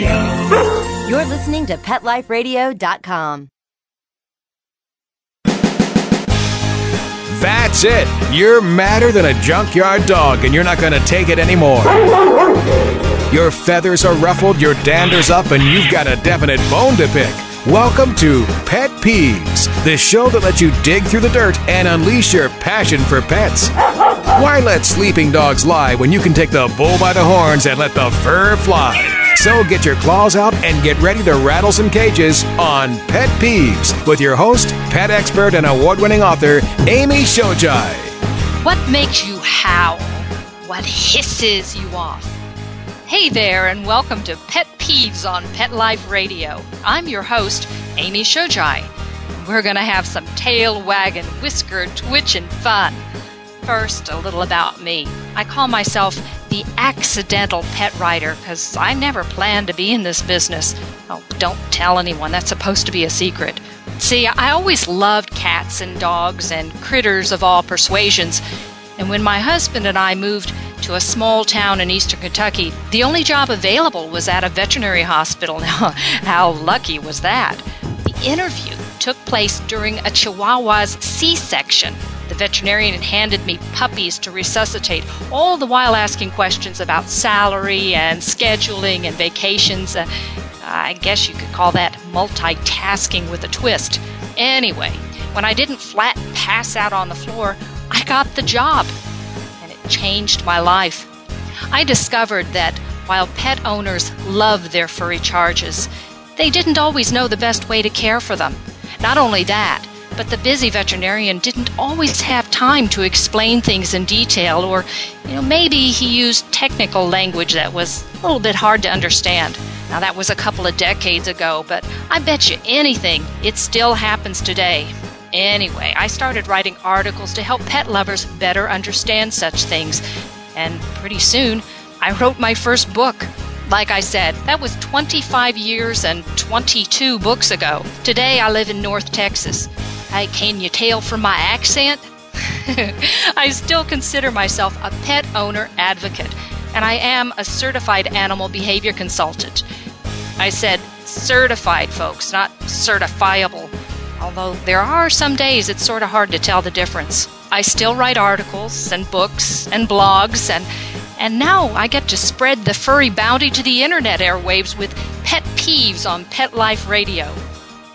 Radio. You're listening to PetLifeRadio.com. That's it. You're madder than a junkyard dog, and you're not going to take it anymore. Your feathers are ruffled, your dander's up, and you've got a definite bone to pick. Welcome to Pet Peeves, the show that lets you dig through the dirt and unleash your passion for pets. Why let sleeping dogs lie when you can take the bull by the horns and let the fur fly? So get your claws out and get ready to rattle some cages on Pet Peeves with your host, pet expert, and award winning author, Amy Shojai. What makes you howl? What hisses you off? Hey there, and welcome to Pet Peeves on Pet Life Radio. I'm your host, Amy Shojai. We're going to have some tail wagging, whisker twitching fun. First, a little about me. I call myself the accidental pet writer because I never planned to be in this business. Oh, don't tell anyone, that's supposed to be a secret. See, I always loved cats and dogs and critters of all persuasions. And when my husband and I moved to a small town in eastern Kentucky, the only job available was at a veterinary hospital. Now, how lucky was that? The interview took place during a Chihuahua's C section. The veterinarian handed me puppies to resuscitate, all the while asking questions about salary and scheduling and vacations. Uh, I guess you could call that multitasking with a twist. Anyway, when I didn't flat pass out on the floor, I got the job, and it changed my life. I discovered that while pet owners love their furry charges, they didn't always know the best way to care for them. Not only that, but the busy veterinarian didn't always have time to explain things in detail, or, you know, maybe he used technical language that was a little bit hard to understand. Now, that was a couple of decades ago, but I bet you anything it still happens today. Anyway, I started writing articles to help pet lovers better understand such things, and pretty soon I wrote my first book. Like I said, that was 25 years and 22 books ago. Today I live in North Texas. Hey, can you tell from my accent? I still consider myself a pet owner advocate, and I am a certified animal behavior consultant. I said certified, folks, not certifiable. Although there are some days it's sort of hard to tell the difference. I still write articles and books and blogs and and now I get to spread the furry bounty to the internet airwaves with pet peeves on Pet Life Radio.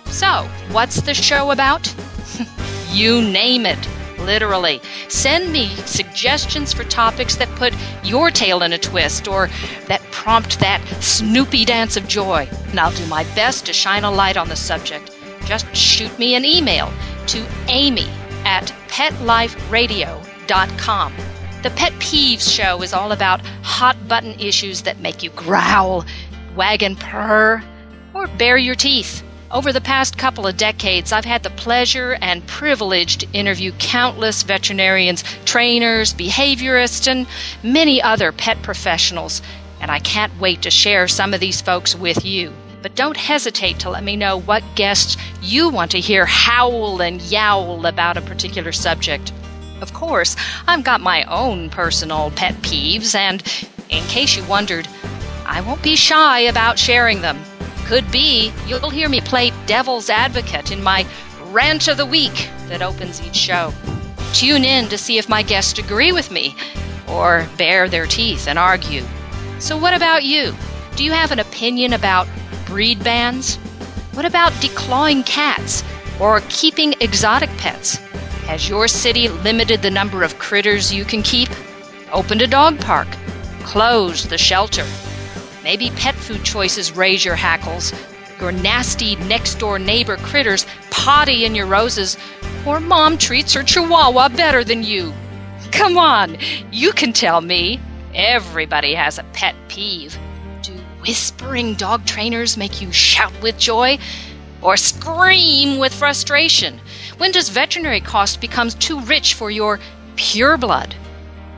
So, what's the show about? you name it, literally. Send me suggestions for topics that put your tail in a twist or that prompt that snoopy dance of joy. And I'll do my best to shine a light on the subject. Just shoot me an email to amy at petliferadio.com. The Pet Peeves show is all about hot button issues that make you growl, wag and purr, or bare your teeth. Over the past couple of decades, I've had the pleasure and privilege to interview countless veterinarians, trainers, behaviorists, and many other pet professionals, and I can't wait to share some of these folks with you. But don't hesitate to let me know what guests you want to hear howl and yowl about a particular subject. Of course, I've got my own personal pet peeves, and in case you wondered, I won't be shy about sharing them. Could be you'll hear me play devil's advocate in my rant of the week that opens each show. Tune in to see if my guests agree with me or bare their teeth and argue. So, what about you? Do you have an opinion about breed bans? What about declawing cats or keeping exotic pets? Has your city limited the number of critters you can keep? Opened a dog park. Closed the shelter. Maybe pet food choices raise your hackles. Your nasty next door neighbor critters potty in your roses, or mom treats her chihuahua better than you. Come on, you can tell me. Everybody has a pet peeve. Do whispering dog trainers make you shout with joy? Or scream with frustration? When does veterinary cost become too rich for your pure blood?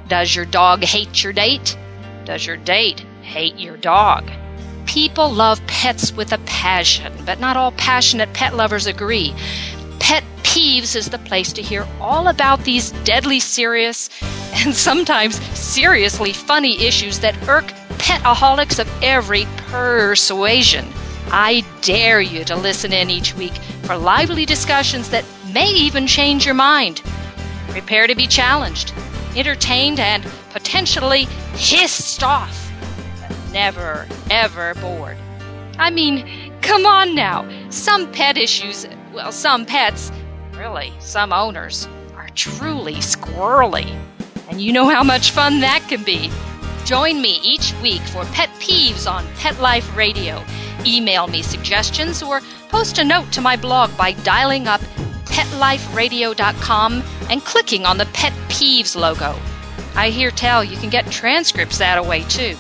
Does your dog hate your date? Does your date hate your dog? People love pets with a passion, but not all passionate pet lovers agree. Pet Peeves is the place to hear all about these deadly serious and sometimes seriously funny issues that irk petaholics of every persuasion. I dare you to listen in each week for lively discussions that may even change your mind. Prepare to be challenged, entertained, and potentially hissed off, never, ever bored. I mean, come on now. Some pet issues, well, some pets, really, some owners, are truly squirrely. And you know how much fun that can be. Join me each week for Pet Peeves on Pet Life Radio. Email me suggestions or post a note to my blog by dialing up petliferadio.com and clicking on the Pet Peeves logo. I hear tell you can get transcripts that way too.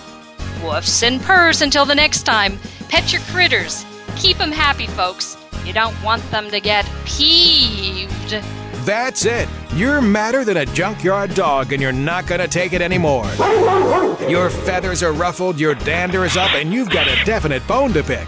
Woofs and purrs until the next time. Pet your critters. Keep them happy, folks. You don't want them to get peeved. That's it. You're madder than a junkyard dog and you're not going to take it anymore. Your feathers are ruffled, your dander is up, and you've got a definite bone to pick.